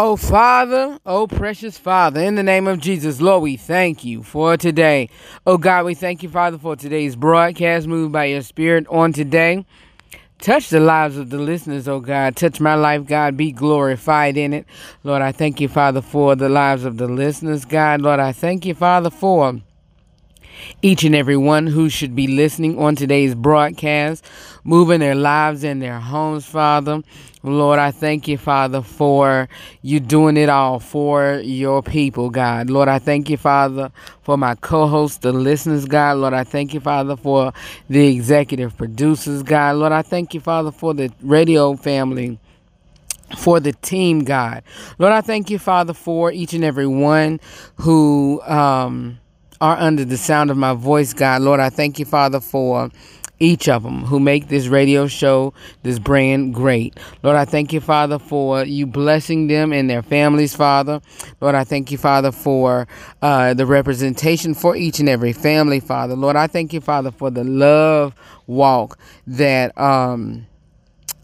Oh, Father, oh, precious Father, in the name of Jesus, Lord, we thank you for today. Oh, God, we thank you, Father, for today's broadcast. Moved by your Spirit on today. Touch the lives of the listeners, oh God. Touch my life, God. Be glorified in it. Lord, I thank you, Father, for the lives of the listeners, God. Lord, I thank you, Father, for each and every one who should be listening on today's broadcast, moving their lives and their homes, Father. Lord, I thank you, Father, for you doing it all for your people, God. Lord, I thank you, Father, for my co hosts, the listeners, God. Lord, I thank you, Father, for the executive producers, God. Lord, I thank you, Father, for the radio family for the team, God. Lord, I thank you, Father, for each and every one who um, are under the sound of my voice, God. Lord, I thank you, Father, for each of them who make this radio show, this brand great. Lord, I thank you, Father, for you blessing them and their families, Father. Lord, I thank you, Father, for uh, the representation for each and every family, Father. Lord, I thank you, Father, for the love walk that. Um,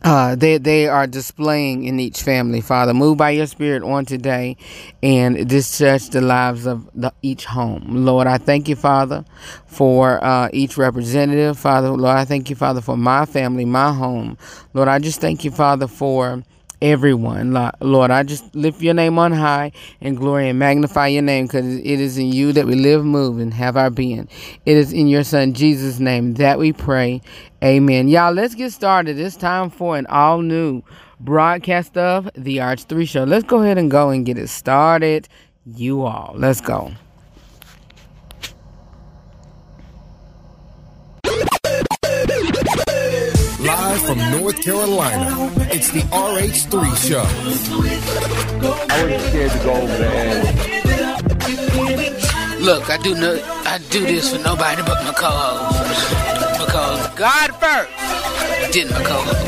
uh, they they are displaying in each family, Father. Move by your Spirit on today, and discharge the lives of the, each home, Lord. I thank you, Father, for uh, each representative, Father. Lord, I thank you, Father, for my family, my home, Lord. I just thank you, Father, for everyone. Lord, I just lift your name on high and glory and magnify your name because it is in you that we live, move, and have our being. It is in your Son, Jesus' name, that we pray. Amen. Y'all, let's get started. It's time for an all new broadcast of The RH3 Show. Let's go ahead and go and get it started. You all, let's go. From North Carolina, it's the RH3 Show. I wasn't scared to go over there. Look, I do no, I do this for nobody but my co-host. Because God first, did my co-host.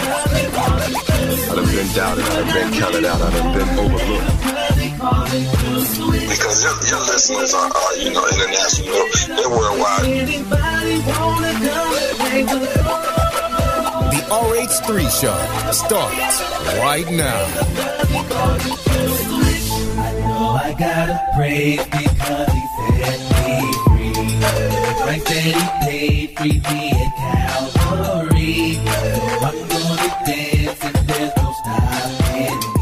I've been doubted, I've been counted out, I've been overlooked. Because your, your listeners are, are, you know, international, they're worldwide. The RH3 show starts right now. I I gotta praise because he set me free. He paid, me at Calvary. I'm gonna dance there's no stopping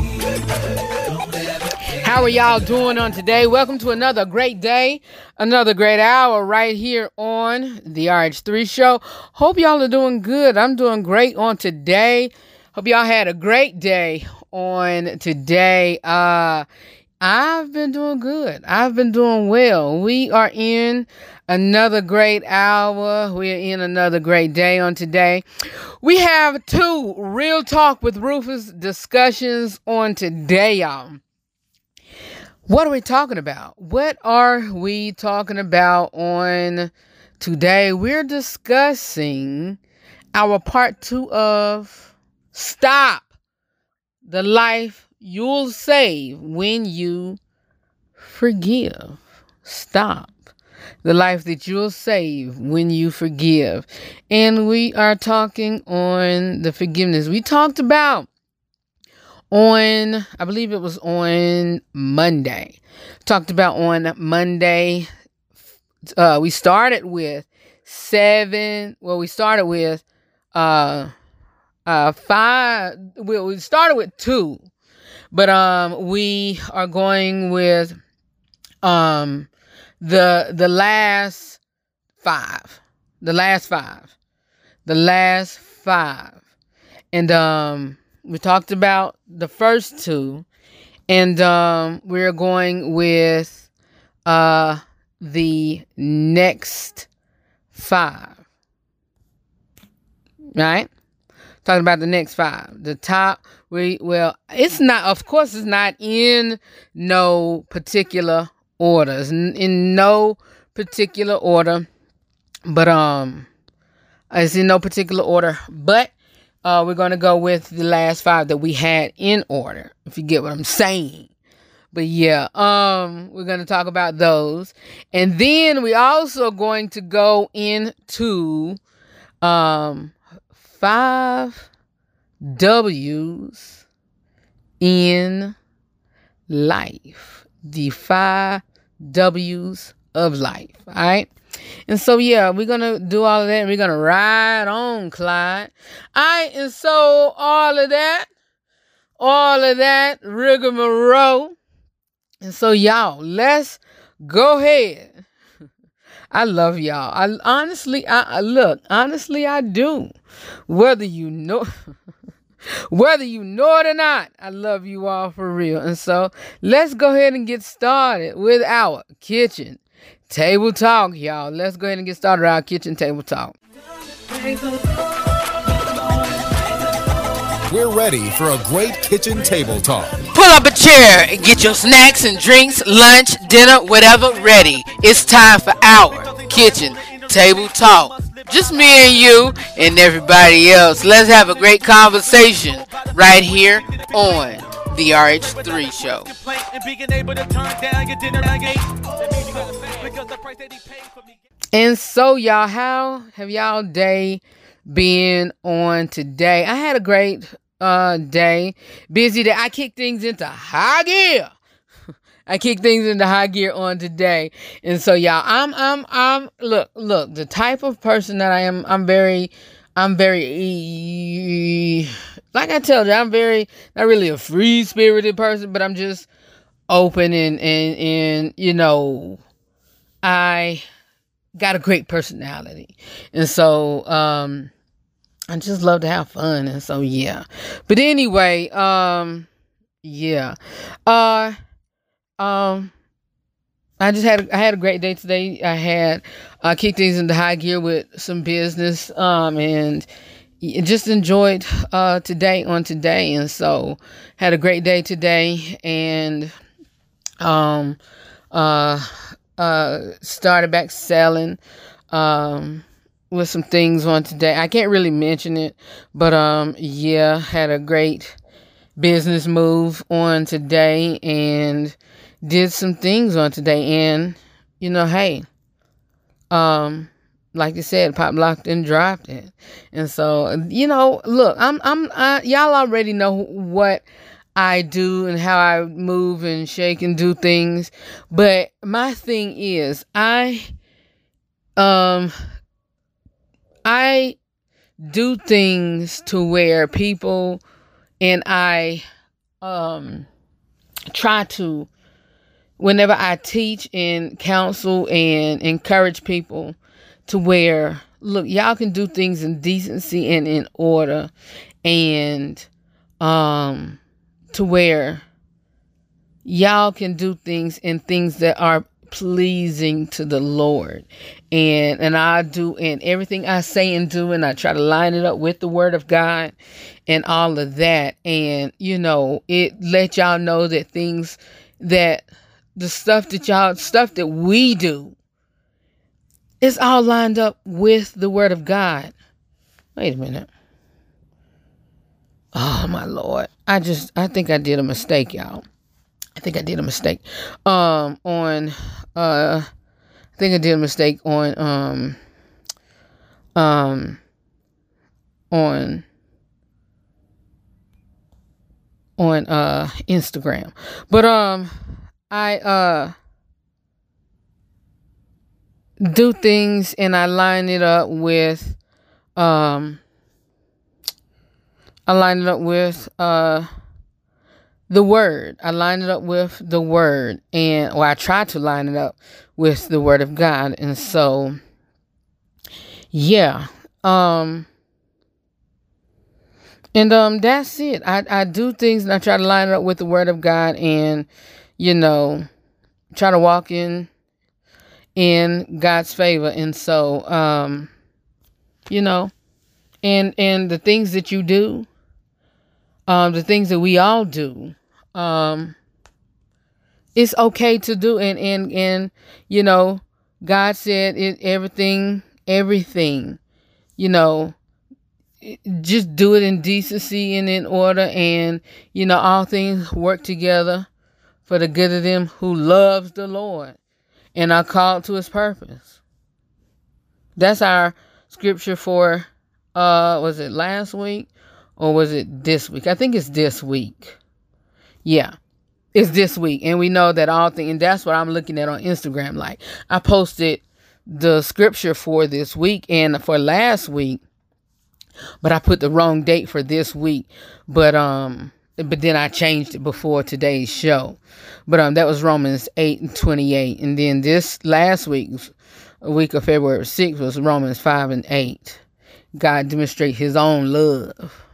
How are y'all doing on today? Welcome to another great day, another great hour right here on the RH3 show. Hope y'all are doing good. I'm doing great on today. Hope y'all had a great day on today. Uh I've been doing good. I've been doing well. We are in another great hour. We are in another great day on today. We have two real talk with Rufus discussions on today, y'all. What are we talking about? What are we talking about on today? We're discussing our part two of Stop the Life You'll Save When You Forgive. Stop the life that you'll save when you forgive. And we are talking on the forgiveness. We talked about on I believe it was on Monday. Talked about on Monday. Uh, we started with seven. Well, we started with uh uh five. We started with two, but um we are going with um the the last five. The last five. The last five. And um we talked about the first two and um we're going with uh the next five. Right? Talking about the next five. The top we well it's not of course it's not in no particular orders in, in no particular order but um it's in no particular order but uh, we're going to go with the last five that we had in order, if you get what I'm saying. But yeah, um, we're going to talk about those. And then we're also going to go into um five W's in life. The five W's of life. All right. And so, yeah, we're going to do all of that. We're going to ride on, Clyde. All right. And so, all of that, all of that rigmarole. And so, y'all, let's go ahead. I love y'all. I honestly, I, I look, honestly, I do. Whether you know. Whether you know it or not, I love you all for real. And so let's go ahead and get started with our kitchen table talk, y'all. Let's go ahead and get started our kitchen table talk. We're ready for a great kitchen table talk. Pull up a chair and get your snacks and drinks, lunch, dinner, whatever ready. It's time for our kitchen table talk. Just me and you and everybody else. Let's have a great conversation right here on the RH3 show. And so y'all, how have y'all day been on today? I had a great uh day. Busy day. I kicked things into high gear. I kick things into high gear on today. And so y'all, I'm I'm I'm look, look, the type of person that I am, I'm very I'm very like I told you, I'm very not really a free spirited person, but I'm just open and and and you know, I got a great personality. And so um I just love to have fun and so yeah. But anyway, um yeah. Uh um, I just had I had a great day today. I had uh, kicked things into high gear with some business, um, and just enjoyed uh today on today, and so had a great day today, and um, uh, uh, started back selling, um with some things on today. I can't really mention it, but um yeah, had a great business move on today and did some things on today and you know hey um like you said pop locked and dropped it. And so you know look i'm i'm y'all already know what i do and how i move and shake and do things. But my thing is i um i do things to where people and i um try to whenever I teach and counsel and encourage people to where, look, y'all can do things in decency and in order and um to where y'all can do things and things that are pleasing to the Lord. And and I do and everything I say and do and I try to line it up with the word of God and all of that. And you know, it let y'all know that things that the stuff that y'all stuff that we do is all lined up with the word of God. Wait a minute. Oh my lord. I just I think I did a mistake, y'all. I think I did a mistake. Um on uh I think I did a mistake on um um on on uh Instagram. But um I uh do things and I line it up with um I line it up with uh the word. I line it up with the word and or I try to line it up with the word of God. And so yeah. Um and um that's it. I, I do things and I try to line it up with the word of God and you know, try to walk in in God's favor. And so, um, you know, and and the things that you do, um, the things that we all do, um, it's okay to do. And and and you know, God said it. Everything, everything, you know. Just do it in decency and in order, and you know all things work together for the good of them who loves the Lord and are called to his purpose. That's our scripture for uh was it last week or was it this week? I think it's this week. Yeah. It's this week. And we know that all things, and that's what I'm looking at on Instagram. Like I posted the scripture for this week and for last week, but I put the wrong date for this week. But um but then I changed it before today's show. But um that was Romans 8 and 28. And then this last week's week of February 6th was Romans 5 and 8. God demonstrate his own love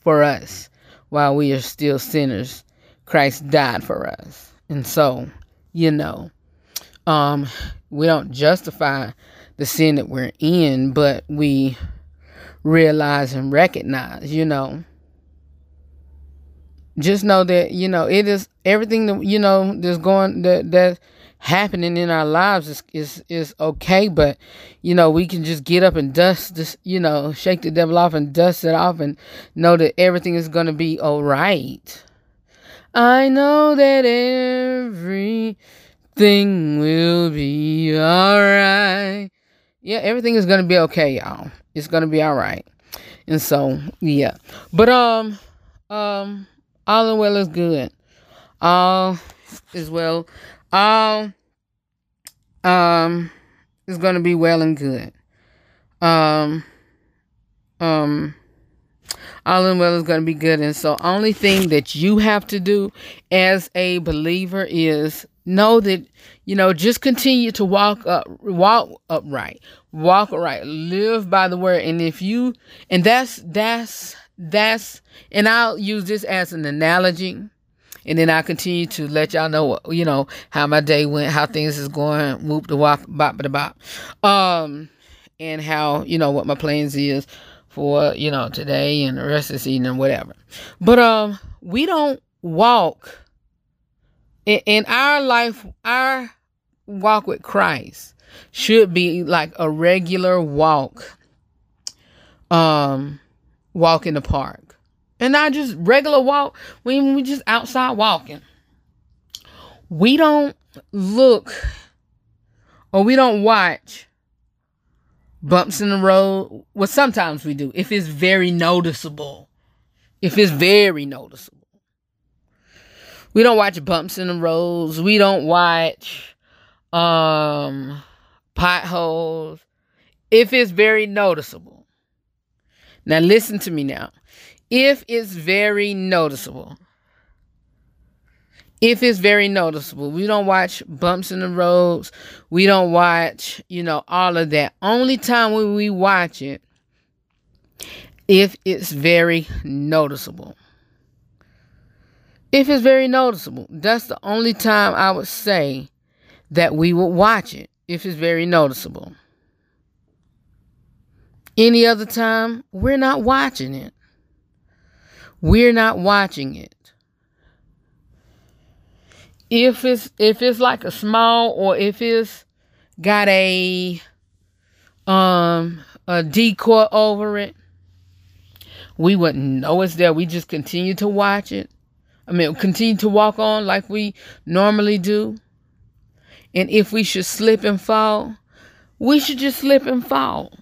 for us while we are still sinners. Christ died for us. And so, you know, um we don't justify the sin that we're in, but we realize and recognize, you know. Just know that, you know, it is everything that you know that's going that that happening in our lives is is is okay, but you know, we can just get up and dust this, you know, shake the devil off and dust it off and know that everything is gonna be all right. I know that everything will be alright. Yeah, everything is gonna be okay, y'all. It's gonna be alright. And so, yeah. But um um all in well is good. All is well. All um is gonna be well and good. Um um all in well is going to be good. And so, only thing that you have to do as a believer is know that you know just continue to walk up, walk upright, walk upright, live by the word. And if you, and that's that's that's, and I'll use this as an analogy. And then I continue to let y'all know, you know, how my day went, how things is going, whoop the wop, bop the bop, um, and how you know what my plans is for you know today and the rest of the season and whatever. But um, we don't walk in, in our life. Our walk with Christ should be like a regular walk. Um, walk in the park, and not just regular walk. When we just outside walking, we don't look or we don't watch bumps in the road. Well, sometimes we do if it's very noticeable. If it's very noticeable. We don't watch bumps in the roads. We don't watch um potholes if it's very noticeable. Now listen to me now. If it's very noticeable, if it's very noticeable. We don't watch bumps in the roads. We don't watch, you know, all of that. Only time when we watch it if it's very noticeable. If it's very noticeable. That's the only time I would say that we would watch it if it's very noticeable. Any other time, we're not watching it. We're not watching it. If it's if it's like a small or if it's got a um a decoy over it we wouldn't know it's there. We just continue to watch it. I mean continue to walk on like we normally do. And if we should slip and fall we should just slip and fall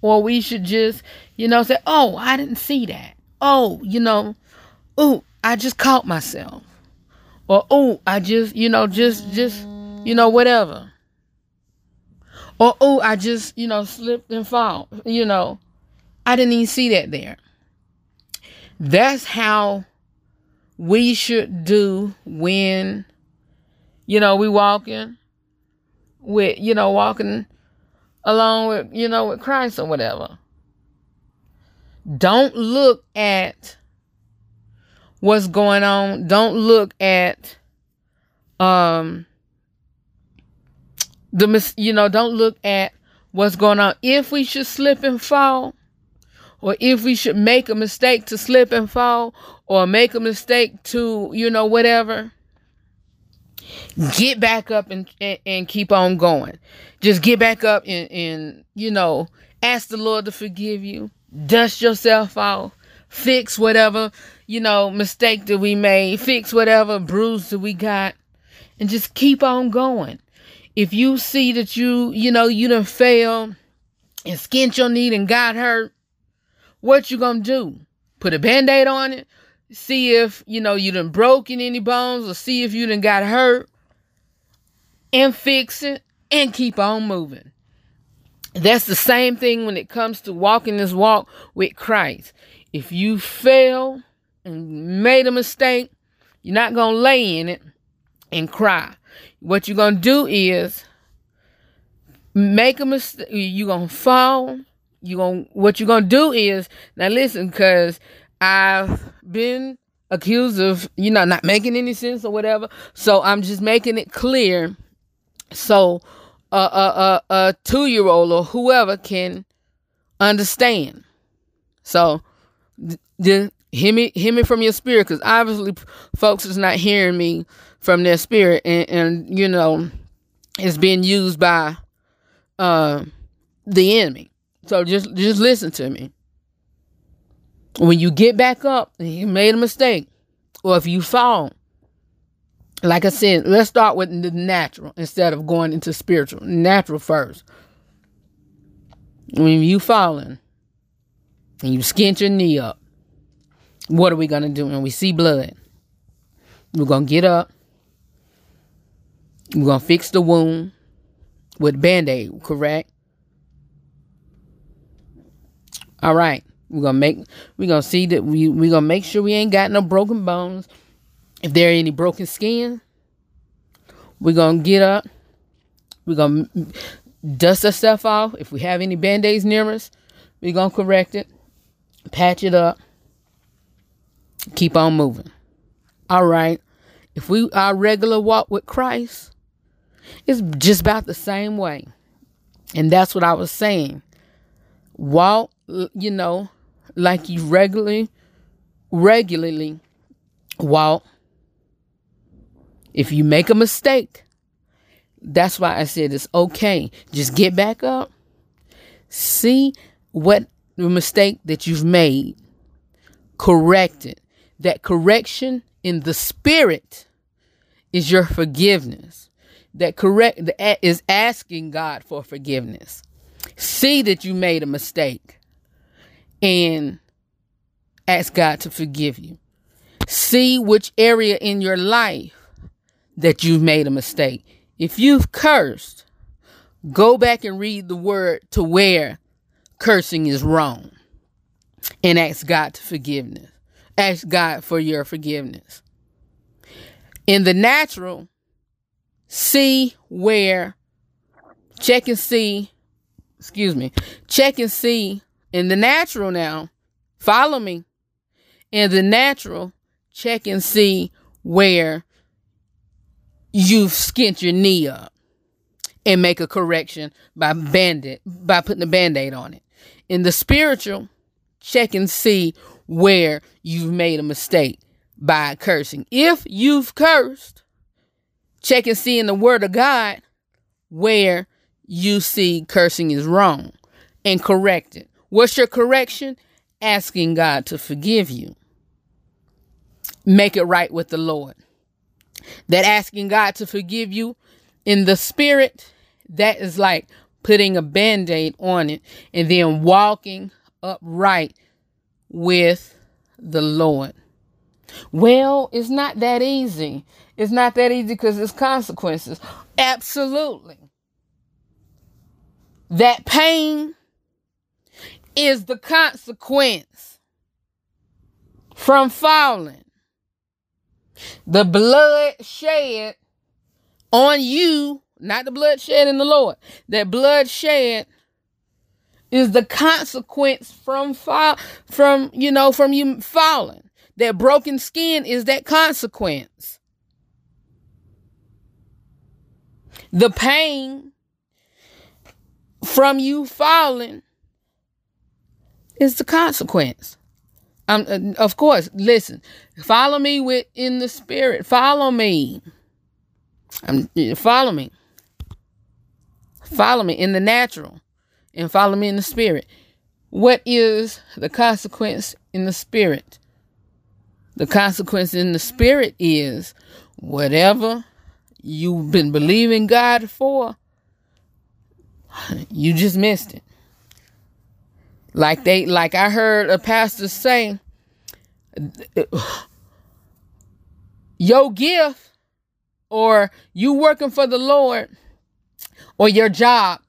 or we should just you know say oh i didn't see that. Oh you know oh i just caught myself. Or oh i just you know just just you know whatever. Or oh i just you know slipped and fall you know. I didn't even see that there. That's how we should do when you know we walking with you know walking along with you know with christ or whatever don't look at what's going on. Don't look at um the you know, don't look at what's going on. If we should slip and fall, or if we should make a mistake to slip and fall, or make a mistake to, you know, whatever, get back up and, and, and keep on going. Just get back up and, and, you know, ask the Lord to forgive you. Dust yourself off. Fix whatever you know, mistake that we made, fix whatever bruise that we got, and just keep on going. If you see that you, you know, you done failed and skinned your knee and got hurt, what you gonna do? Put a band-aid on it? See if you know you done broken any bones or see if you done got hurt and fix it and keep on moving. That's the same thing when it comes to walking this walk with Christ. If you fail and made a mistake, you're not to lay in it and cry. What you're to do is make a mistake. You're to fall. You gonna what you're to do is now listen cuz I've been accused of, you know, not making any sense or whatever. So I'm just making it clear so a a a, a two year old or whoever can understand. So just hear me hear me from your spirit because obviously folks is not hearing me from their spirit and, and you know it's being used by uh, the enemy. So just just listen to me. When you get back up and you made a mistake, or if you fall, like I said, let's start with the natural instead of going into spiritual. Natural first. When you falling and you skint your knee up, what are we gonna do when we see blood? We're gonna get up. We're gonna fix the wound with band-aid, correct? All right. We're gonna make we're gonna see that we we're gonna make sure we ain't got no broken bones. If there any broken skin, we're gonna get up. We're gonna dust ourselves off. If we have any band-aids near us, we're gonna correct it, patch it up, keep on moving. All right. If we our regular walk with Christ, it's just about the same way. And that's what I was saying. Walk, you know, like you regularly regularly walk. If you make a mistake, that's why I said it's okay. Just get back up. See what the mistake that you've made. Correct it. That correction in the spirit is your forgiveness. That correct is asking God for forgiveness. See that you made a mistake and ask God to forgive you. See which area in your life that you've made a mistake. If you've cursed, go back and read the word to where cursing is wrong and ask God to forgiveness. Ask God for your forgiveness. In the natural, see where, check and see, excuse me, check and see in the natural now, follow me. In the natural, check and see where you've skint your knee up and make a correction by bandit by putting a band-aid on it. In the spiritual, check and see where you've made a mistake by cursing. If you've cursed, check and see in the word of God where you see cursing is wrong and correct it. What's your correction? Asking God to forgive you. Make it right with the Lord. That asking God to forgive you in the spirit, that is like putting a band aid on it and then walking upright with the Lord. Well, it's not that easy. It's not that easy because it's consequences. Absolutely. That pain is the consequence from falling. The blood shed on you, not the blood shed in the Lord, that blood shed is the consequence from fall from you know from you falling. That broken skin is that consequence. The pain from you falling is the consequence. Um, uh, of course, listen, follow me with in the spirit. Follow me. Um, follow me. Follow me in the natural and follow me in the spirit. What is the consequence in the spirit? The consequence in the spirit is whatever you've been believing God for, you just missed it. Like they like I heard a pastor say your gift or you working for the Lord or your job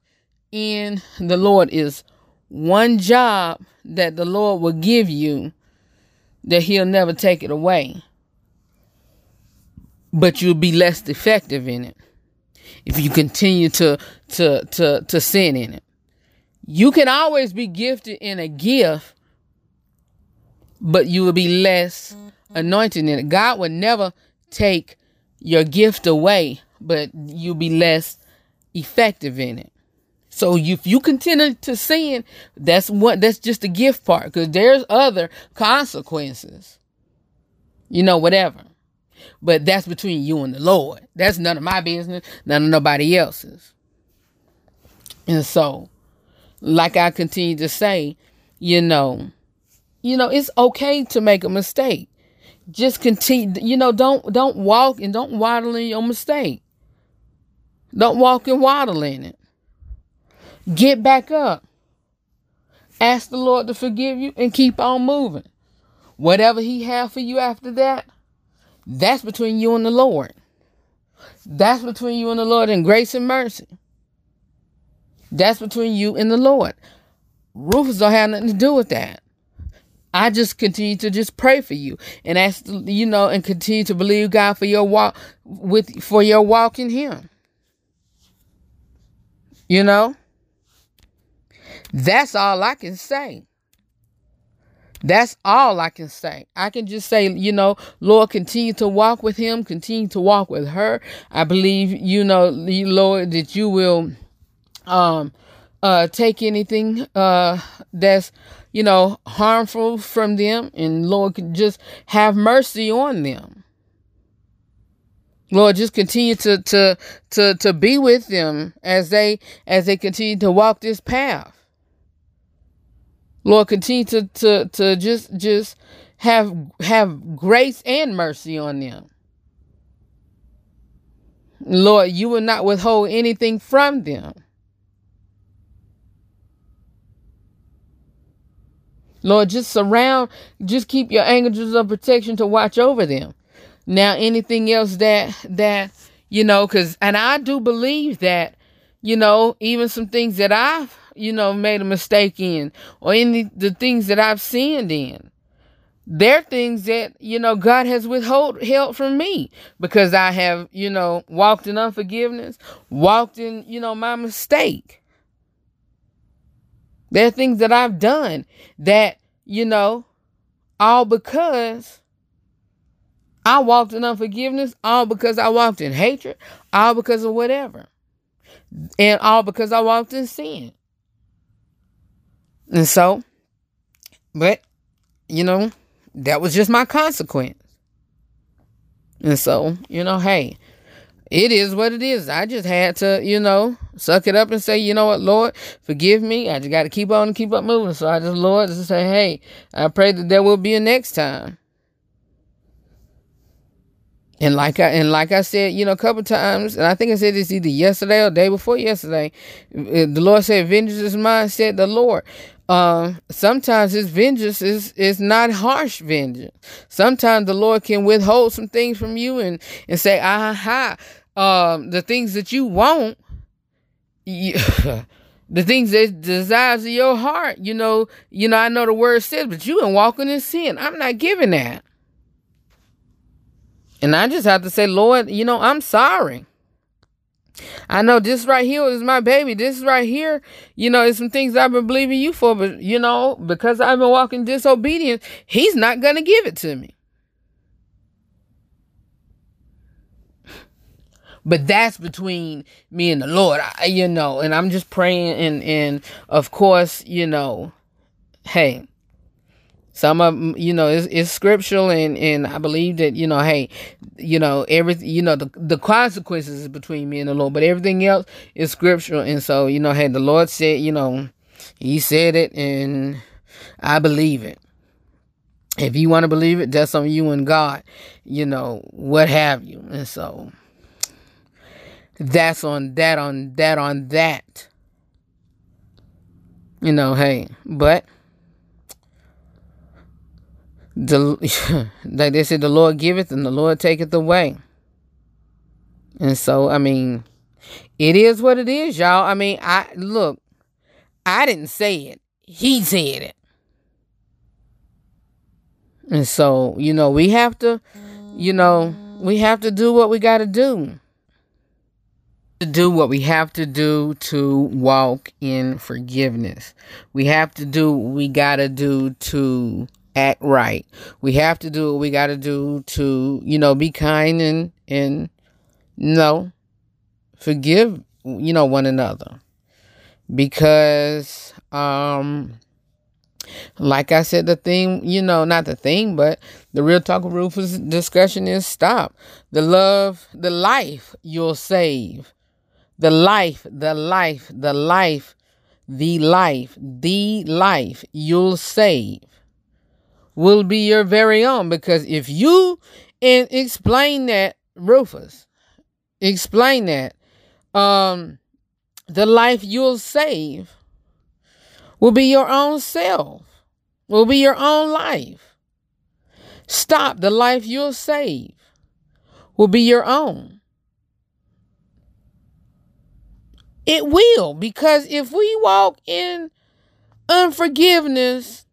in the Lord is one job that the Lord will give you that he'll never take it away. But you'll be less effective in it if you continue to to to to sin in it. You can always be gifted in a gift, but you will be less mm-hmm. anointed in it. God would never take your gift away, but you'll be less effective in it. So if you continue to sin, that's what that's just the gift part because there's other consequences. You know, whatever. But that's between you and the Lord. That's none of my business, none of nobody else's. And so, like I continue to say, you know, you know, it's okay to make a mistake. Just continue, you know, don't don't walk and don't waddle in your mistake. Don't walk and waddle in it. Get back up. Ask the Lord to forgive you and keep on moving. Whatever He have for you after that, that's between you and the Lord. That's between you and the Lord in grace and mercy. That's between you and the Lord. Rufus don't have nothing to do with that. I just continue to just pray for you and ask you know and continue to believe God for your walk with for your walk in Him. You know, that's all I can say. That's all I can say. I can just say, you know, Lord, continue to walk with him, continue to walk with her. I believe, you know, Lord, that you will um uh take anything uh that's you know harmful from them and Lord just have mercy on them. Lord, just continue to to to to be with them as they as they continue to walk this path. Lord, continue to to to just just have have grace and mercy on them. Lord, you will not withhold anything from them. Lord, just surround, just keep your angels of protection to watch over them. Now, anything else that that you know, because and I do believe that, you know, even some things that I've you know, made a mistake in or any the things that I've sinned in. They're things that, you know, God has withheld held from me because I have, you know, walked in unforgiveness, walked in, you know, my mistake. There are things that I've done that, you know, all because I walked in unforgiveness, all because I walked in hatred, all because of whatever. And all because I walked in sin. And so, but, you know, that was just my consequence. And so, you know, hey, it is what it is. I just had to, you know, suck it up and say, you know what, Lord, forgive me. I just got to keep on and keep up moving. So I just, Lord, just say, hey, I pray that there will be a next time. And like I and like I said, you know, a couple times, and I think I said this either yesterday or day before yesterday. Uh, the Lord said, "Vengeance is mine," said the Lord. Uh, sometimes his vengeance is is not harsh vengeance. Sometimes the Lord can withhold some things from you and and say, "Aha, um, the things that you want." You, the things that desires of your heart, you know, you know, I know the word says, but you been walking in sin. I'm not giving that. And I just have to say, Lord, you know, I'm sorry. I know this right here is my baby. This right here, you know, is some things I've been believing you for, but you know, because I've been walking disobedience, he's not gonna give it to me. But that's between me and the Lord, I, you know, and I'm just praying and and of course, you know, hey, some of you know it's, it's scriptural and and i believe that you know hey you know everything you know the, the consequences is between me and the lord but everything else is scriptural. And so you know hey the lord said you know he said it and i believe it. If you want to believe it that's on you and god you know what have you. And so that's on that on that on that you know hey but the like they said, the Lord giveth and the Lord taketh away. And so, I mean, it is what it is, y'all. I mean, I look, I didn't say it. He said it. And so, you know, we have to, you know, we have to do what we got to do. To do what we have to do to walk in forgiveness. We have to do what we got to do to act right. We have to do what we got to do to, you know, be kind and and no forgive, you know, one another. Because um like I said, the thing, you know, not the thing, but the real talk of Rufus discussion is stop. The love, the life you'll save. The life, the life, the life, the life, the life you'll save will be your very own. Because if you and explain that, Rufus, explain that, um, the life you'll save will be your own self, will be your own life. Stop, the life you'll save will be your own. It will, because if we walk in unforgiveness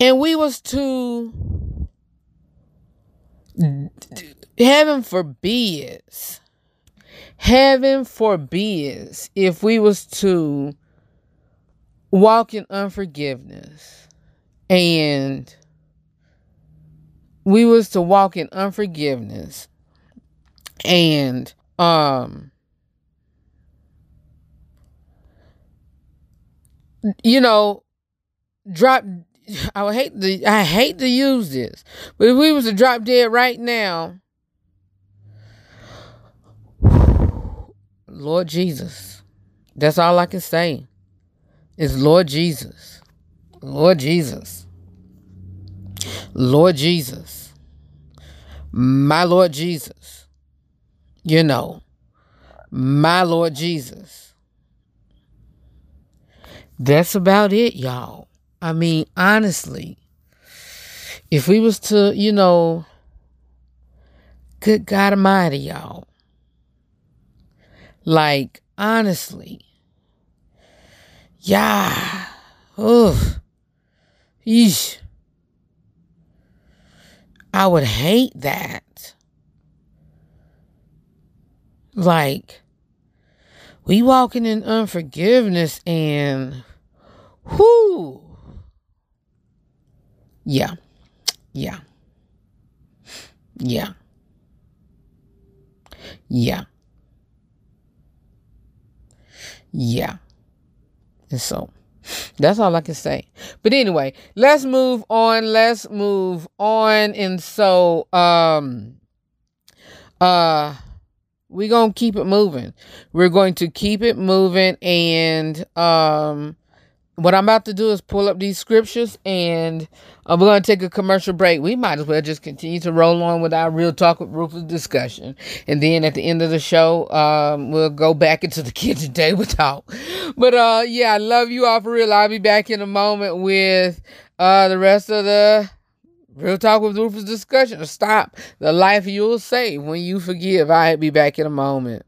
and we was to heaven forbids heaven forbids if we was to walk in unforgiveness and we was to walk in unforgiveness and um you know drop I would hate to I hate to use this, but if we was to drop dead right now, Lord Jesus, that's all I can say. Is Lord Jesus, Lord Jesus, Lord Jesus, my Lord Jesus. You know, my Lord Jesus. That's about it, y'all. I mean, honestly, if we was to, you know, good God Almighty, y'all. Like, honestly, yeah, ugh, yeesh. I would hate that. Like, we walking in unforgiveness and, whoo, yeah. Yeah. Yeah. Yeah. Yeah. And so that's all I can say. But anyway, let's move on. Let's move on. And so um uh we're gonna keep it moving. We're going to keep it moving and um what I'm about to do is pull up these scriptures and uh, we're going to take a commercial break. We might as well just continue to roll on with our real talk with Rufus discussion. And then at the end of the show, um, we'll go back into the kitchen table talk. But uh, yeah, I love you all for real. I'll be back in a moment with uh, the rest of the real talk with Rufus discussion. Stop the life you'll save when you forgive. I'll be back in a moment.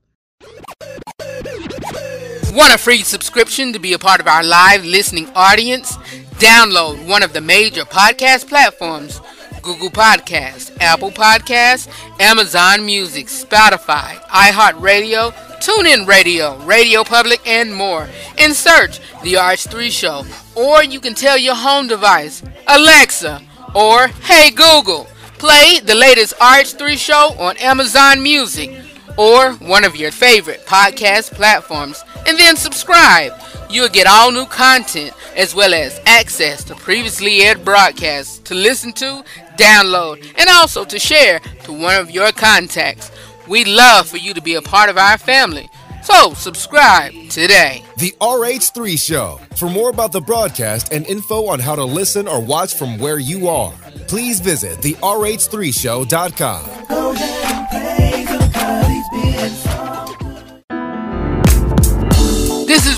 Want a free subscription to be a part of our live listening audience? Download one of the major podcast platforms Google Podcasts, Apple Podcasts, Amazon Music, Spotify, iHeartRadio, TuneIn Radio, Radio Public, and more. And search The RH3 Show. Or you can tell your home device, Alexa, or Hey Google, play the latest RH3 Show on Amazon Music or one of your favorite podcast platforms and then subscribe. You'll get all new content as well as access to previously aired broadcasts to listen to, download, and also to share to one of your contacts. We'd love for you to be a part of our family. So, subscribe today. The RH3 Show. For more about the broadcast and info on how to listen or watch from where you are, please visit the RH3Show.com. This is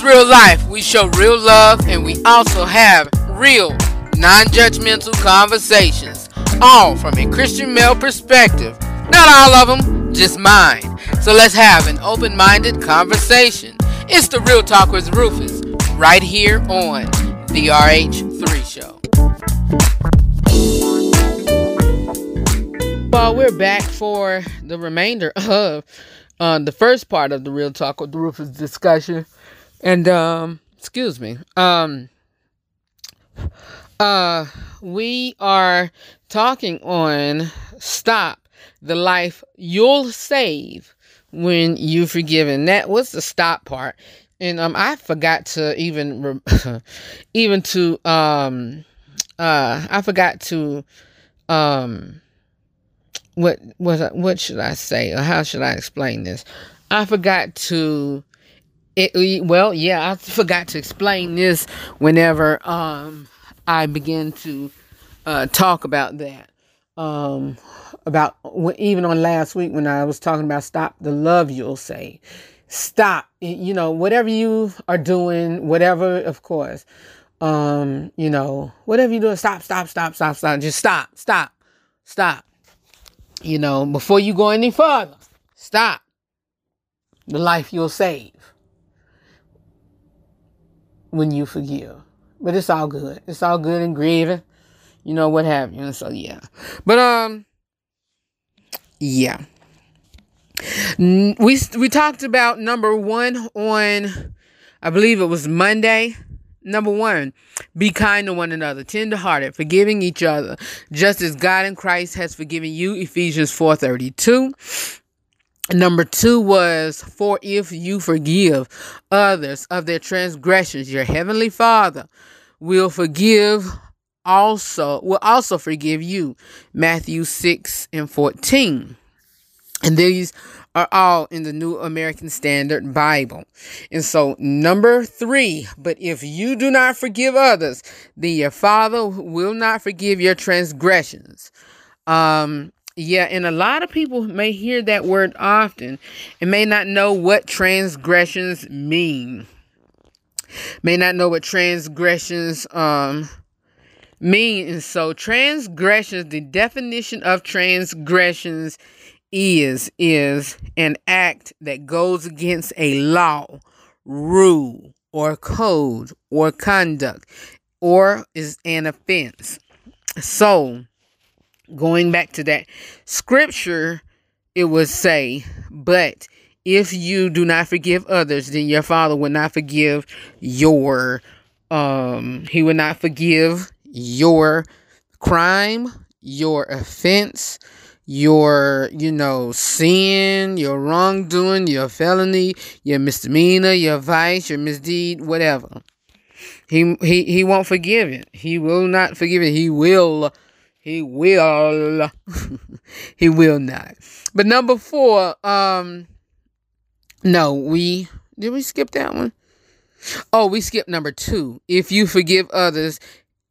real life. We show real love and we also have real non judgmental conversations, all from a Christian male perspective. Not all of them, just mine. So let's have an open minded conversation. It's the Real Talk with Rufus, right here on the RH3 Show. Well, we're back for the remainder of uh, the first part of the Real Talk with Rufus discussion. And, um, excuse me. Um, uh, we are talking on stop the life you'll save when you forgive. And that was the stop part. And um, I forgot to even, even to um, uh, I forgot to um, what was what what should I say or how should I explain this? I forgot to it, well, yeah, I forgot to explain this whenever um, I began to uh, talk about that. Um, about even on last week when I was talking about stop the love you'll say. Stop, you know, whatever you are doing, whatever, of course, um, you know, whatever you're doing, stop, stop, stop, stop, stop. Just stop, stop, stop. You know, before you go any further, stop the life you'll save when you forgive. But it's all good. It's all good and grieving. You know what have you. So yeah. But um yeah. We we talked about number 1 on I believe it was Monday. Number 1, be kind to one another, tenderhearted, forgiving each other, just as God in Christ has forgiven you, Ephesians 4:32. Number two was, For if you forgive others of their transgressions, your heavenly Father will forgive also, will also forgive you. Matthew 6 and 14. And these are all in the New American Standard Bible. And so, number three, but if you do not forgive others, then your Father will not forgive your transgressions. Um, yeah, and a lot of people may hear that word often and may not know what transgressions mean. May not know what transgressions um mean. And so transgressions, the definition of transgressions is is an act that goes against a law, rule, or code or conduct or is an offense. So, going back to that scripture, it would say, But if you do not forgive others, then your father will not forgive your um he will not forgive your crime, your offense, your you know sin, your wrongdoing, your felony, your misdemeanor, your vice, your misdeed, whatever. He he he won't forgive it. He will not forgive it. He will he will. he will not. But number four, um, no, we did we skip that one? Oh, we skipped number two. If you forgive others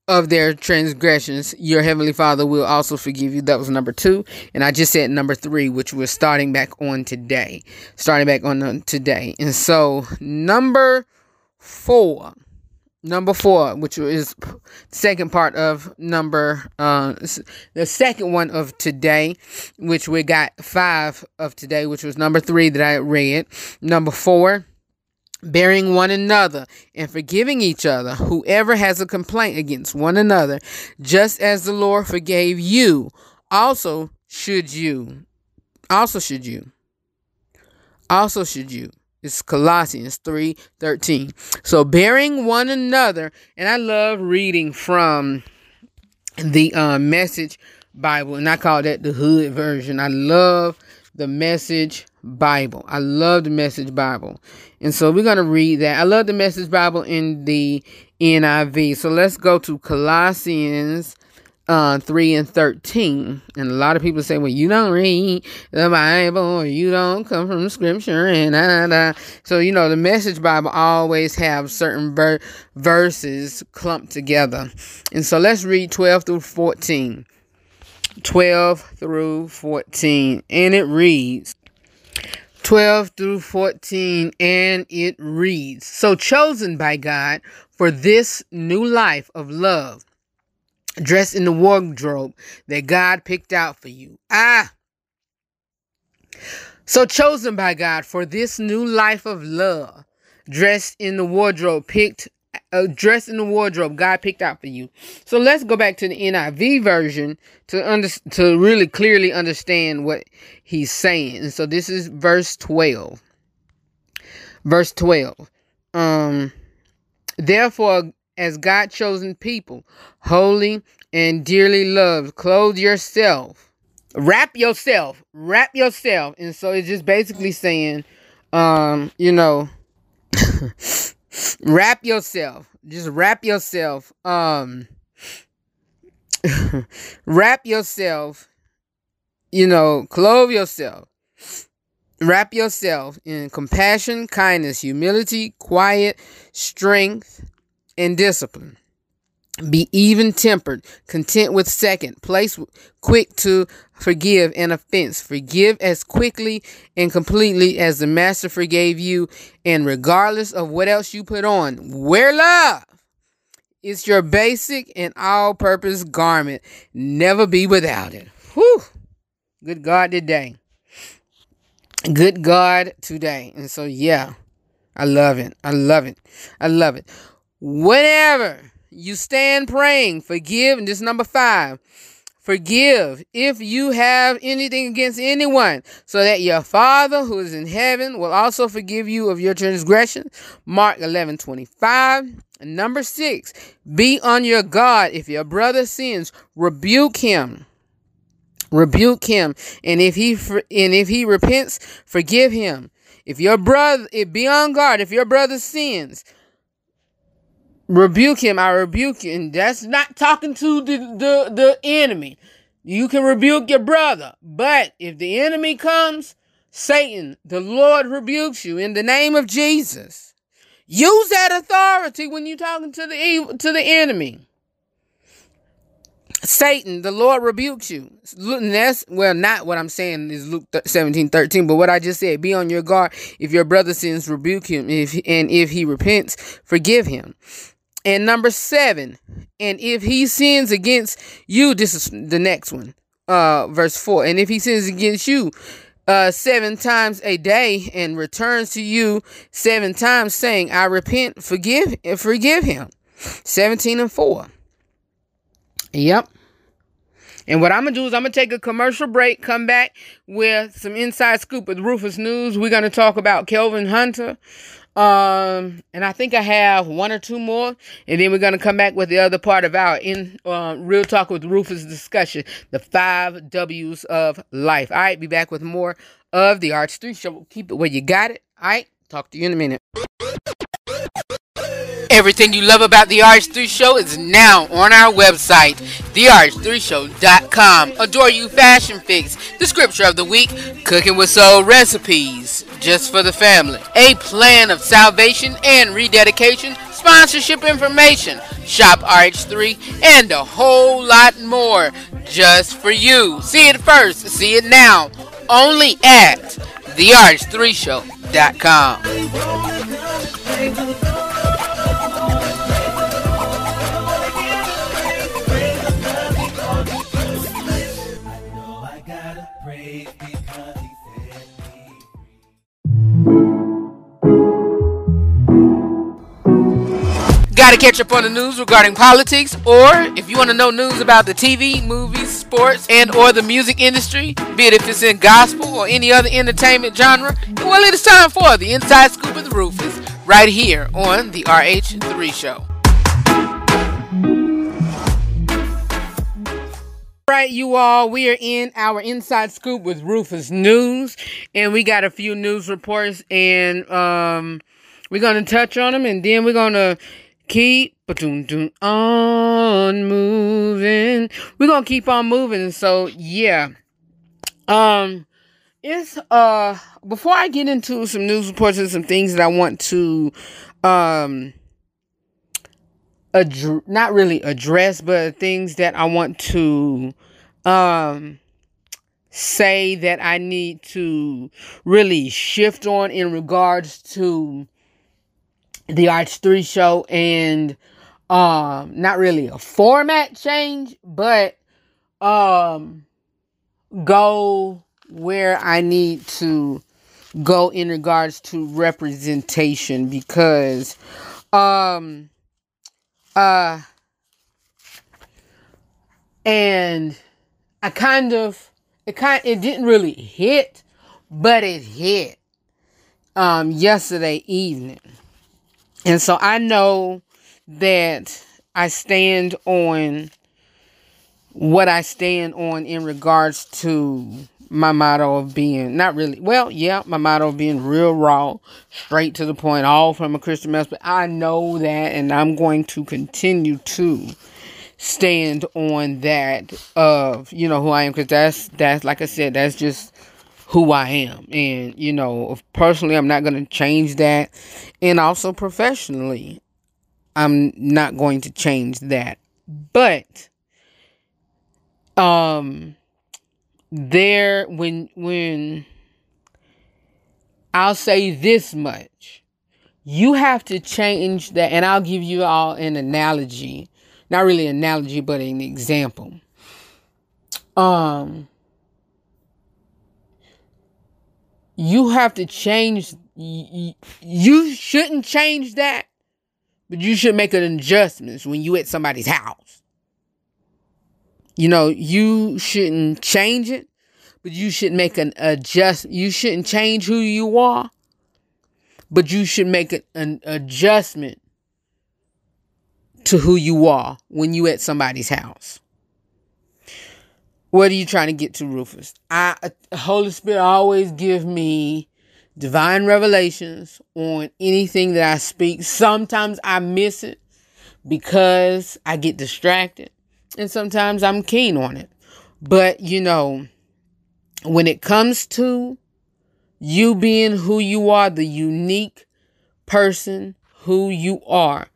of their transgressions, your heavenly Father will also forgive you. That was number two, and I just said number three, which was starting back on today, starting back on today. And so number four number four, which is second part of number, uh, the second one of today, which we got five of today, which was number three that I read. Number four, bearing one another and forgiving each other, whoever has a complaint against one another, just as the Lord forgave you, also should you. Also should you. Also should you. It's Colossians 3 13. So, bearing one another, and I love reading from the uh, Message Bible, and I call that the Hood version. I love the Message Bible. I love the Message Bible. And so, we're going to read that. I love the Message Bible in the NIV. So, let's go to Colossians uh, 3 and 13. And a lot of people say, well, you don't read the Bible or you don't come from scripture and da, da. So, you know, the message Bible always have certain ver- verses clumped together. And so let's read 12 through 14. 12 through 14. And it reads, 12 through 14, and it reads So chosen by God for this new life of love dressed in the wardrobe that God picked out for you. Ah. So chosen by God for this new life of love, dressed in the wardrobe picked uh, dressed in the wardrobe God picked out for you. So let's go back to the NIV version to under to really clearly understand what he's saying. And so this is verse 12. Verse 12. Um therefore as God chosen people, holy and dearly loved, clothe yourself. Wrap yourself. Wrap yourself. And so it's just basically saying, um, you know, wrap yourself. Just wrap yourself. Um wrap yourself. You know, clothe yourself. Wrap yourself in compassion, kindness, humility, quiet, strength, and discipline. Be even tempered, content with second, place quick to forgive an offense. Forgive as quickly and completely as the master forgave you, and regardless of what else you put on, wear love. It's your basic and all purpose garment. Never be without it. Whew. Good God today. Good God today. And so, yeah, I love it. I love it. I love it. Whenever you stand praying, forgive. And this number five. Forgive if you have anything against anyone, so that your Father who is in heaven will also forgive you of your transgression. Mark 11 25. And number six, be on your guard. If your brother sins, rebuke him. Rebuke him. And if he and if he repents, forgive him. If your brother, if be on guard, if your brother sins, rebuke him. I rebuke you. And that's not talking to the, the, the enemy. You can rebuke your brother. But if the enemy comes, Satan, the Lord rebukes you in the name of Jesus. Use that authority when you're talking to the evil, to the enemy. Satan, the Lord rebukes you. And that's, well, not what I'm saying is Luke 17, 13, but what I just said. Be on your guard. If your brother sins, rebuke him. If And if he repents, forgive him. And number seven, and if he sins against you, this is the next one, uh, verse four. And if he sins against you, uh, seven times a day and returns to you seven times saying, I repent, forgive, and forgive him. 17 and 4. Yep. And what I'm going to do is I'm going to take a commercial break, come back with some inside scoop with Rufus News. We're going to talk about Kelvin Hunter. Um, and I think I have one or two more, and then we're gonna come back with the other part of our in uh, real talk with Rufus discussion, the five W's of life. All right, be back with more of the RH3 Show. Keep it where you got it. All right, talk to you in a minute. Everything you love about the RH3 Show is now on our website, therh3show.com. Adore You Fashion Fix, the scripture of the week, cooking with soul recipes, just for the family, a plan of salvation and rededication, sponsorship information, shop RH3, and a whole lot more just for you. See it first, see it now, only at therh3show.com. Got to catch up on the news regarding politics, or if you want to know news about the TV, movies, sports, and or the music industry, be it if it's in gospel or any other entertainment genre, well, it is time for the Inside Scoop with Rufus, right here on the RH3 Show. right, you all, we are in our inside scoop with Rufus News, and we got a few news reports, and um, we're gonna touch on them, and then we're gonna keep on moving. We're gonna keep on moving. So yeah. Um it's uh before I get into some news reports and some things that I want to um ad- not really address, but things that I want to um say that I need to really shift on in regards to the RH3 show and um not really a format change, but um go where I need to go in regards to representation because um uh and I kind of it kind it didn't really hit, but it hit um yesterday evening. And so I know that I stand on what I stand on in regards to my motto of being not really well, yeah, my motto of being real raw, straight to the point, all from a Christian message. But I know that, and I'm going to continue to stand on that of you know who I am because that's that's like I said, that's just who I am, and you know, personally, I'm not going to change that, and also professionally, I'm not going to change that, but um there when when I'll say this much. You have to change that and I'll give you all an analogy. Not really an analogy but an example. Um you have to change you shouldn't change that but you should make an adjustments when you at somebody's house you know, you shouldn't change it, but you should make an adjust. You shouldn't change who you are, but you should make an adjustment to who you are when you at somebody's house. What are you trying to get to, Rufus? I uh, Holy Spirit always give me divine revelations on anything that I speak. Sometimes I miss it because I get distracted and sometimes I'm keen on it. But, you know, when it comes to you being who you are, the unique person who you are,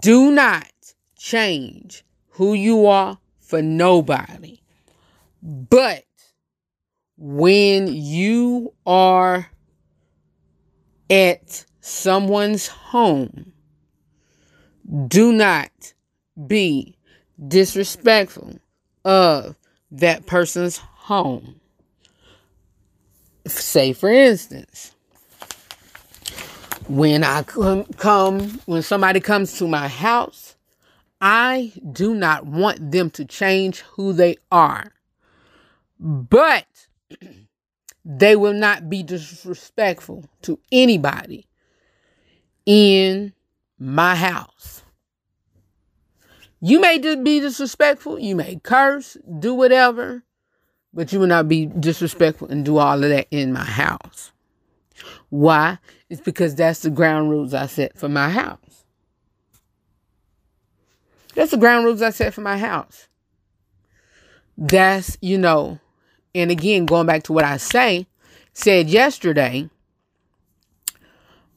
do not change who you are for nobody. But when you are at someone's home, do not be disrespectful of that person's home. Say, for instance, when I come, when somebody comes to my house, I do not want them to change who they are. But they will not be disrespectful to anybody in my house. You may be disrespectful, you may curse, do whatever, but you will not be disrespectful and do all of that in my house. Why? It's because that's the ground rules I set for my house. That's the ground rules I set for my house. That's, you know, and again, going back to what I say, said yesterday,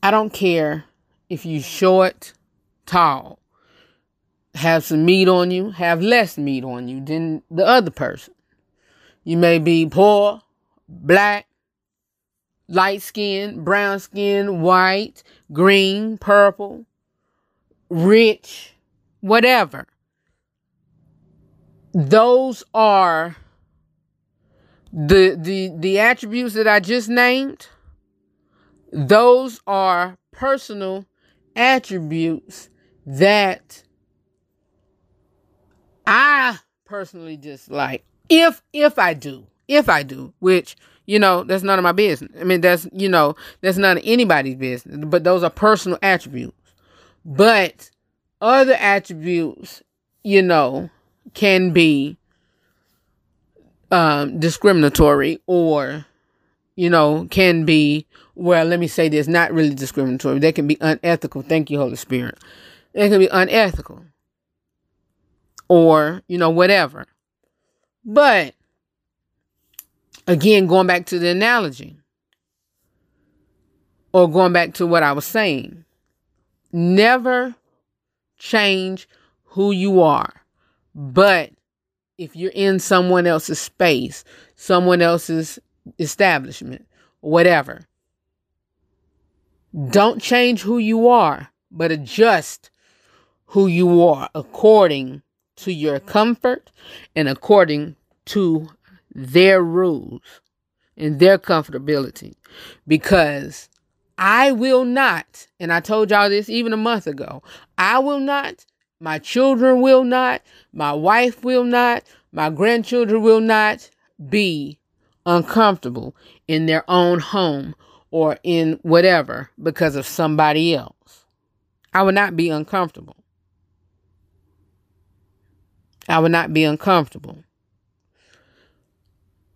I don't care if you short, tall, have some meat on you, have less meat on you than the other person. You may be poor, black, light skin, brown skin, white, green, purple, rich, whatever. Those are the the the attributes that I just named. Those are personal attributes that I personally dislike if if I do, if I do, which you know that's none of my business. I mean that's you know that's none of anybody's business. But those are personal attributes. But other attributes, you know, can be um, discriminatory or you know can be well let me say this not really discriminatory they can be unethical thank you holy spirit they can be unethical or, you know, whatever. But again, going back to the analogy or going back to what I was saying, never change who you are. But if you're in someone else's space, someone else's establishment, whatever, don't change who you are, but adjust who you are according to your mm-hmm. comfort and according to their rules and their comfortability. Because I will not, and I told y'all this even a month ago, I will not, my children will not, my wife will not, my grandchildren will not be uncomfortable in their own home or in whatever because of somebody else. I will not be uncomfortable. I would not be uncomfortable.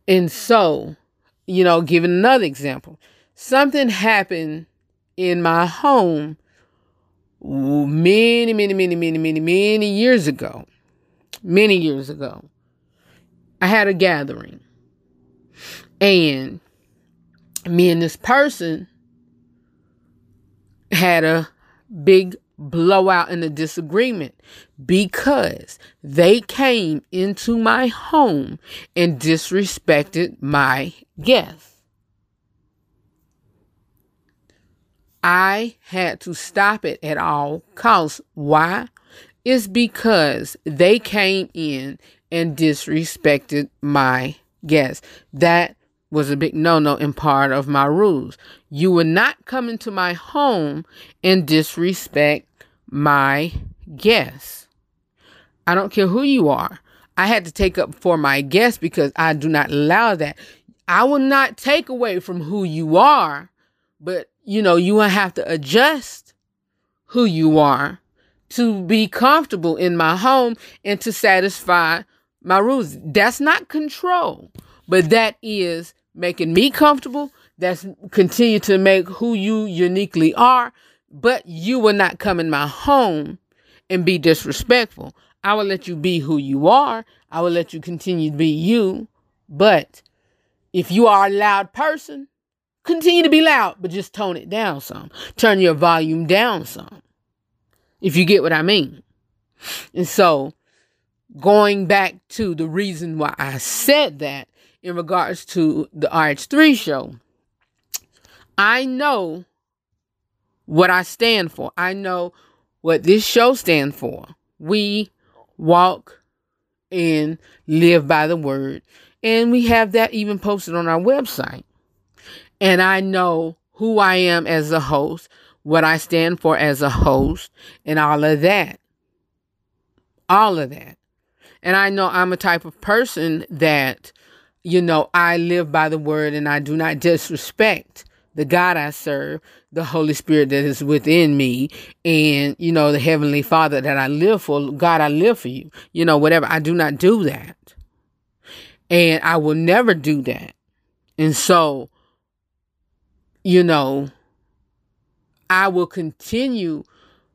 And so, you know, giving another example, something happened in my home many, many, many, many, many, many years ago. Many years ago. I had a gathering. And me and this person had a big blowout in a disagreement because they came into my home and disrespected my guests. I had to stop it at all costs. Why? It's because they came in and disrespected my guests. That was a big no no in part of my rules. You would not come into my home and disrespect my guests. I don't care who you are. I had to take up for my guests because I do not allow that. I will not take away from who you are, but you know, you will have to adjust who you are to be comfortable in my home and to satisfy my rules. That's not control, but that is making me comfortable. That's continue to make who you uniquely are, but you will not come in my home and be disrespectful. I will let you be who you are. I will let you continue to be you. But if you are a loud person, continue to be loud, but just tone it down some. Turn your volume down some. If you get what I mean. And so, going back to the reason why I said that in regards to the RH3 show, I know what I stand for. I know what this show stands for. We walk and live by the word. And we have that even posted on our website. And I know who I am as a host, what I stand for as a host, and all of that. All of that. And I know I'm a type of person that, you know, I live by the word and I do not disrespect the God I serve, the Holy Spirit that is within me, and, you know, the Heavenly Father that I live for. God, I live for you. You know, whatever. I do not do that. And I will never do that. And so, you know, I will continue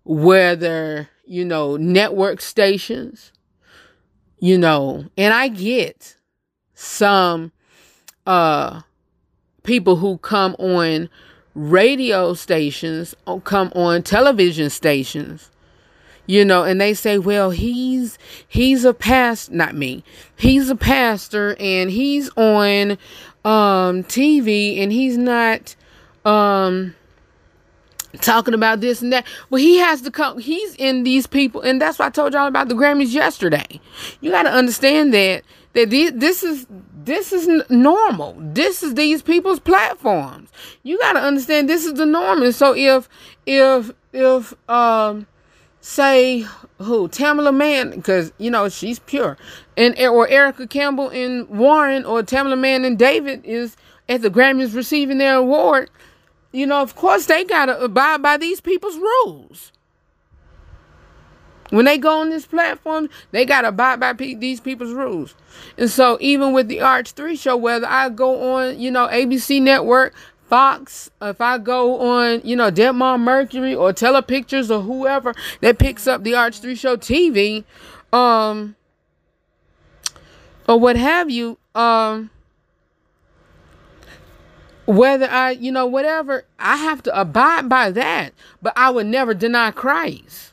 whether, you know, network stations, you know, and I get some uh people who come on radio stations, come on television stations, you know, and they say, well, he's he's a past, not me. He's a pastor and he's on um TV and he's not um talking about this and that. Well, he has to come. He's in these people, and that's why I told y'all about the Grammys yesterday. You got to understand that that this is this is normal. This is these people's platforms. You got to understand this is the norm. And so if if if um say who Tamela Mann because you know she's pure and or Erica Campbell and Warren or Tamela Mann and David is at the Grammys receiving their award, you know of course they got to abide by these people's rules. When they go on this platform, they got to abide by pe- these people's rules. And so, even with the RH3 show, whether I go on, you know, ABC Network, Fox, if I go on, you know, Debmar-Mercury or Telepictures or whoever that picks up the RH3 show TV, um, or what have you, um, whether I, you know, whatever, I have to abide by that. But I would never deny Christ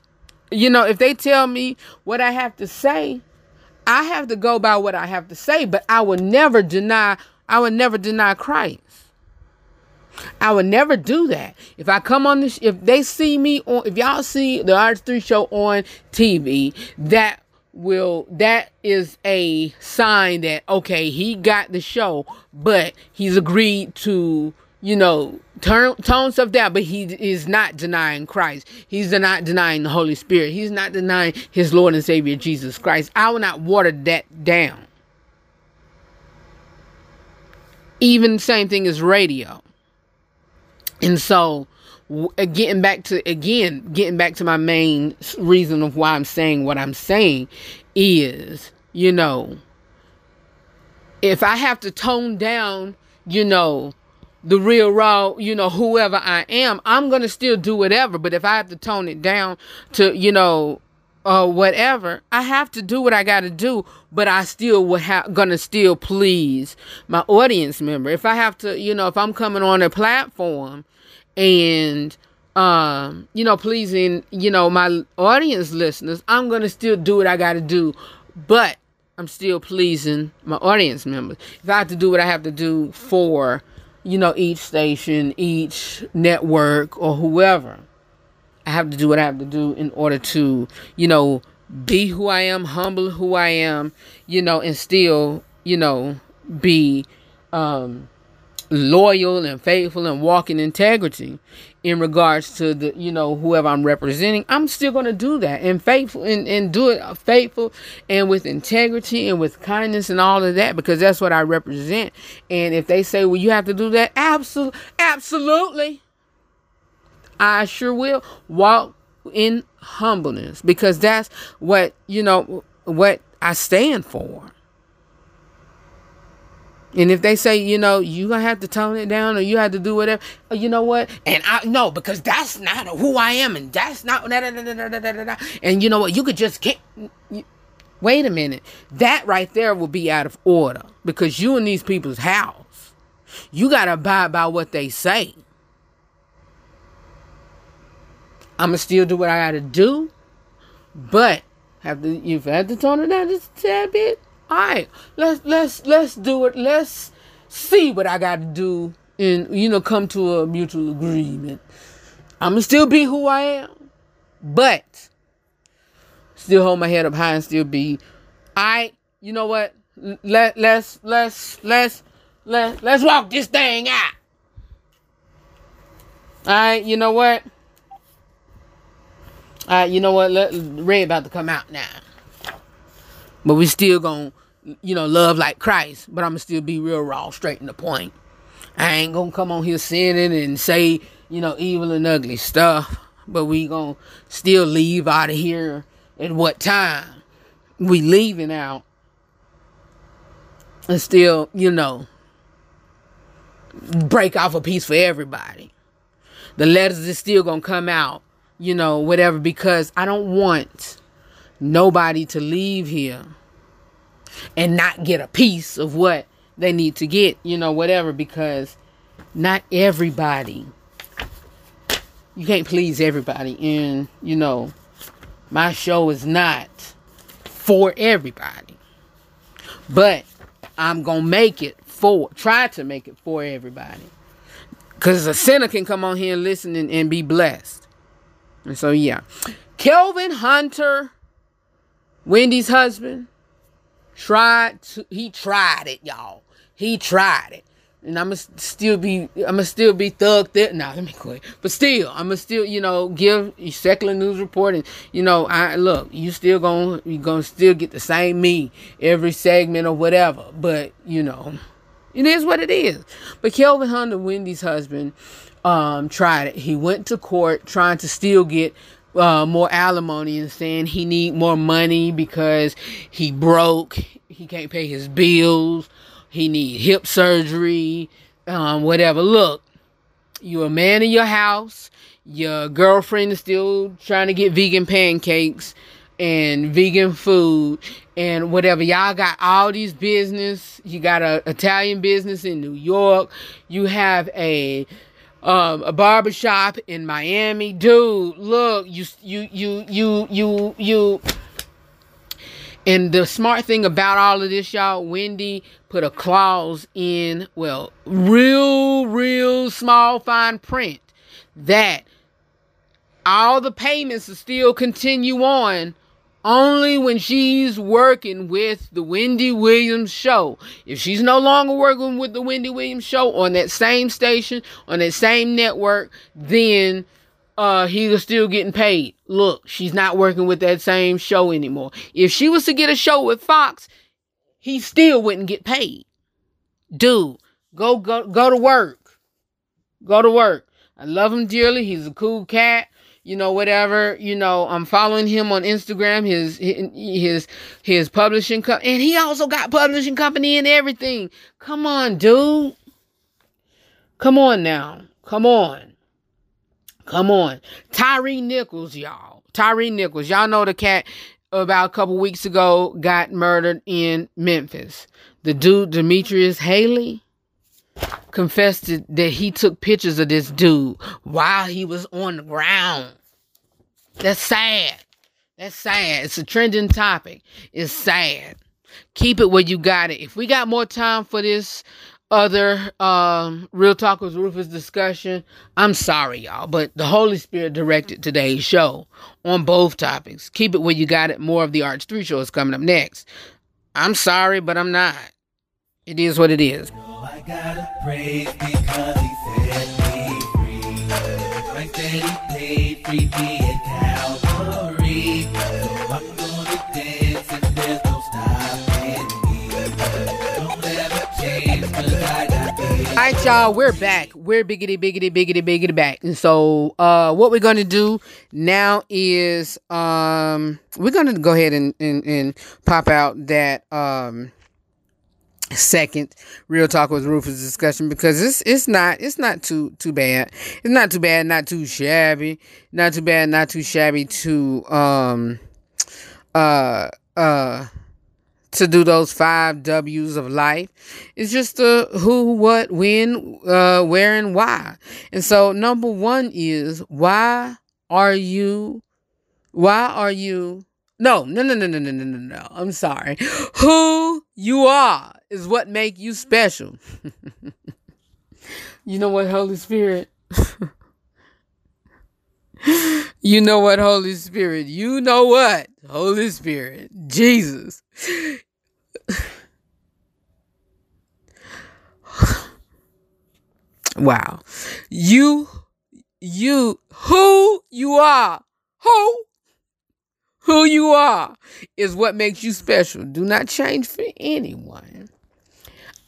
you know, if they tell me what I have to say, I have to go by what I have to say, but I would never deny, I would never deny Christ. I would never do that. If I come on this, if they see me on, if y'all see the RH3 show on TV, that will that is a sign that okay, he got the show, but he's agreed to you know turn tone stuff down, but he is not denying Christ. He's not denying the Holy Spirit. He's not denying his Lord and Savior Jesus Christ. I will not water that down. Even same thing as radio. And so, getting back to again, getting back to my main reason of why I'm saying what I'm saying is, you know, if I have to tone down, you know, the real raw, you know, whoever I am, I'm gonna still do whatever. But if I have to tone it down to, you know, uh, whatever, I have to do what I got to do. But I still will gonna still please my audience member. If I have to, you know, if I'm coming on a platform and um, you know, pleasing, you know, my audience listeners, I'm gonna still do what I got to do. But I'm still pleasing my audience members. If I have to do what I have to do for, you know, each station, each network, or whoever, I have to do what I have to do in order to, you know, be who I am, humble who I am, you know, and still, you know, be um loyal and faithful and walk in integrity in regards to the you know whoever I'm representing I'm still going to do that and faithful and, and do it faithful and with integrity and with kindness and all of that because that's what I represent. And if they say well you have to do that absolutely absolutely. I sure will walk in humbleness because that's what you know what I stand for and if they say, you know, you gonna have to tone it down or you have to do whatever, uh, you know what? And I no, because that's not who I am, and that's not da, da, da, and you know what? You could just get. You, wait a minute, that right there will be out of order because you in these people's house, you gotta abide by what they say. I'ma still do what I gotta do, but have to I have to tone it down just a tad bit all right let's let's let's do it. Let's see what i got to do and you know come to a mutual agreement. I'm gonna still be who i am but still hold my head up high and still be i you know what? Let let's let's let's let let's walk this thing out. All right you know what? All right you know what? Let red about to come out now. But we still gonna, you know, love like Christ. But I'm gonna still be real raw, straight in the point. I ain't gonna come on here sinning and say, you know, evil and ugly stuff. But we gonna still leave out of here at what time we leaving out. And still, you know, break off a piece for everybody. The letters is still gonna come out, you know, whatever, because I don't want nobody to leave here and not get a piece of what they need to get, you know, whatever, because not everybody, you can't please everybody. And, you know, my show is not for everybody, but I'm going to make it for, try to make it for everybody. Because a sinner can come on here and listen and, and be blessed. And so, yeah. Kelvin Hunter Wendy's husband tried to he tried it, y'all. He tried it. And I'ma still be I'ma still be thugged there. Nah, let me quit. But still, I'ma still, you know, give secular news report and you know, I look, you still gonna you gonna still get the same me every segment or whatever. But, you know, it is what it is. But Kelvin Hunter, Wendy's husband, um, tried it. He went to court trying to still get uh, more alimony and saying he need more money because he broke, he can't pay his bills, he need hip surgery, um, whatever. Look, you're a man in your house. Your girlfriend is still trying to get vegan pancakes and vegan food and whatever. Y'all got all these business. You got a Italian business in New York. You have a um, a barbershop in Miami. Dude, look, you you you you you you And the smart thing about all of this, y'all, Wendy put a clause in, well, real, real small fine print that all the payments still continue on only when she's working with the Wendy Williams show. If she's no longer working with the Wendy Williams show on that same station, on that same network, then uh he's still getting paid. Look, she's not working with that same show anymore. If she was to get a show with Fox, he still wouldn't get paid. Dude, go go go to work. Go to work. I love him dearly. He's a cool cat you know whatever you know i'm following him on instagram his his his publishing co- and he also got publishing company and everything. Come on dude. Come on now. Come on. Come on. Tyre nichols y'all. Tyre nichols. Y'all know the cat about a couple weeks ago got murdered in memphis. The dude demetrius haley confessed that he took pictures of this dude while he was on the ground. That's sad. That's sad. It's a trending topic. It's sad. Keep it where you got it. If we got more time for this other um, Real Talk with Rufus discussion, I'm sorry, y'all, but the Holy Spirit directed today's show on both topics. Keep it where you got it. More of the RH3 show is coming up next. I'm sorry, but I'm not. It is what it is. I gotta praise because he set me free. Like that he paid free me Calvary. I'm gonna dance and there's no stopping me. Don't ever change 'cause I got this. All right, y'all, we're back. We're biggity, biggity, biggity, biggity back. And so, uh, what we're gonna do now is, um, we're gonna go ahead and, and, and pop out that, um, second real talk with Rufus discussion because it's it's not it's not too too bad. It's not too bad, not too shabby, not too bad, not too shabby to um uh uh to do those five W's of life. It's just the who, what, when, uh, where, and why. And so number one is why are you why are you no, no, no, no, no, no, no, no, no. I'm sorry. Who you are is what make you special. you know what, Holy Spirit? you know what, Holy Spirit? You know what, Holy Spirit? Jesus. wow. You, you, who you are. Who who you are is what makes you special. Do not change for anyone.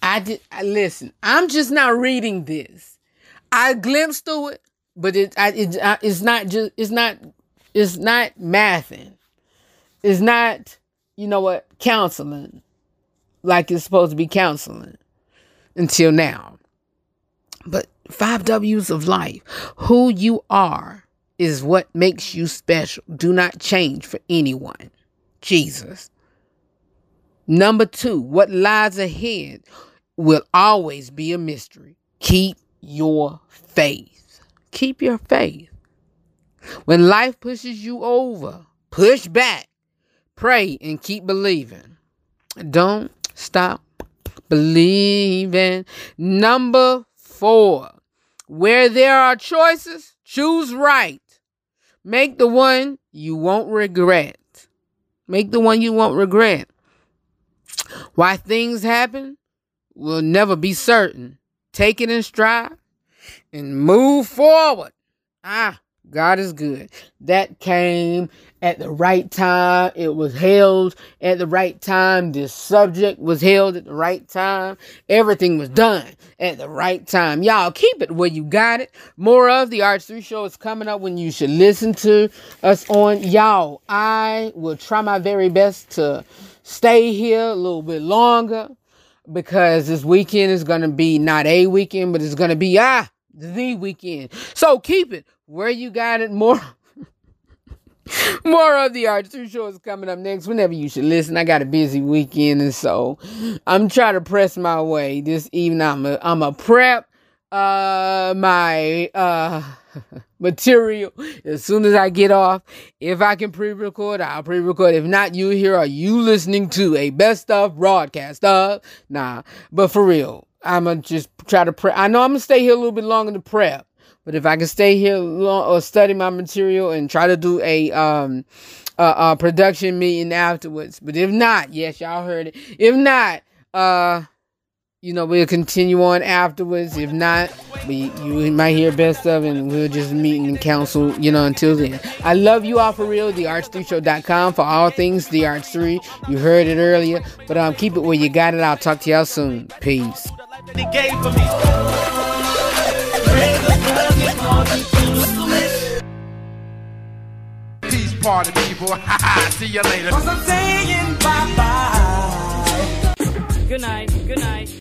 I did. I, listen, I'm just not reading this. I glimpsed through it, but it, I, it I, it's not just. It's not. It's not mathing. It's not. You know what? Counseling, like it's supposed to be counseling, until now. But five W's of life. Who you are is what makes you special. Do not change for anyone. Jesus. Number two, what lies ahead will always be a mystery. Keep your faith. Keep your faith. When life pushes you over, push back, pray, and keep believing. Don't stop believing. Number four, where there are choices, choose right. Make the one you won't regret. Make the one you won't regret. Why things happen will never be certain. Take it in stride and move forward. Ah, God is good. That came at the right time. It was held at the right time. This subject was held at the right time. Everything was done at the right time. Y'all keep it where you got it. More of the RH3 show is coming up when you should listen to us on. Y'all, I will try my very best to stay here a little bit longer because this weekend is going to be not a weekend, but it's going to be, ah, the weekend. So keep it where you got it. More. More of the RH3 show is coming up next whenever you should listen. I got a busy weekend and so I'm trying to press my way this evening. I'm a, I'm a prep uh my uh material as soon as I get off. If I can pre-record, I'll pre-record. If not, you here are you listening to a best of broadcast of nah. But for real, I'ma just try to prep. I know I'm gonna stay here a little bit longer to prep. But if I can stay here long or study my material and try to do a um a, a production meeting afterwards. But if not, yes, y'all heard it. If not, uh you know, we'll continue on afterwards. If not, we you might hear best of and we'll just meet and counsel, you know, until then. I love you all for real, therh3show.com for all things the RH3. You heard it earlier, but um keep it where you got it. I'll talk to y'all soon. Peace. Peace party people. See you later. I'm saying bye bye. Good night. Good night.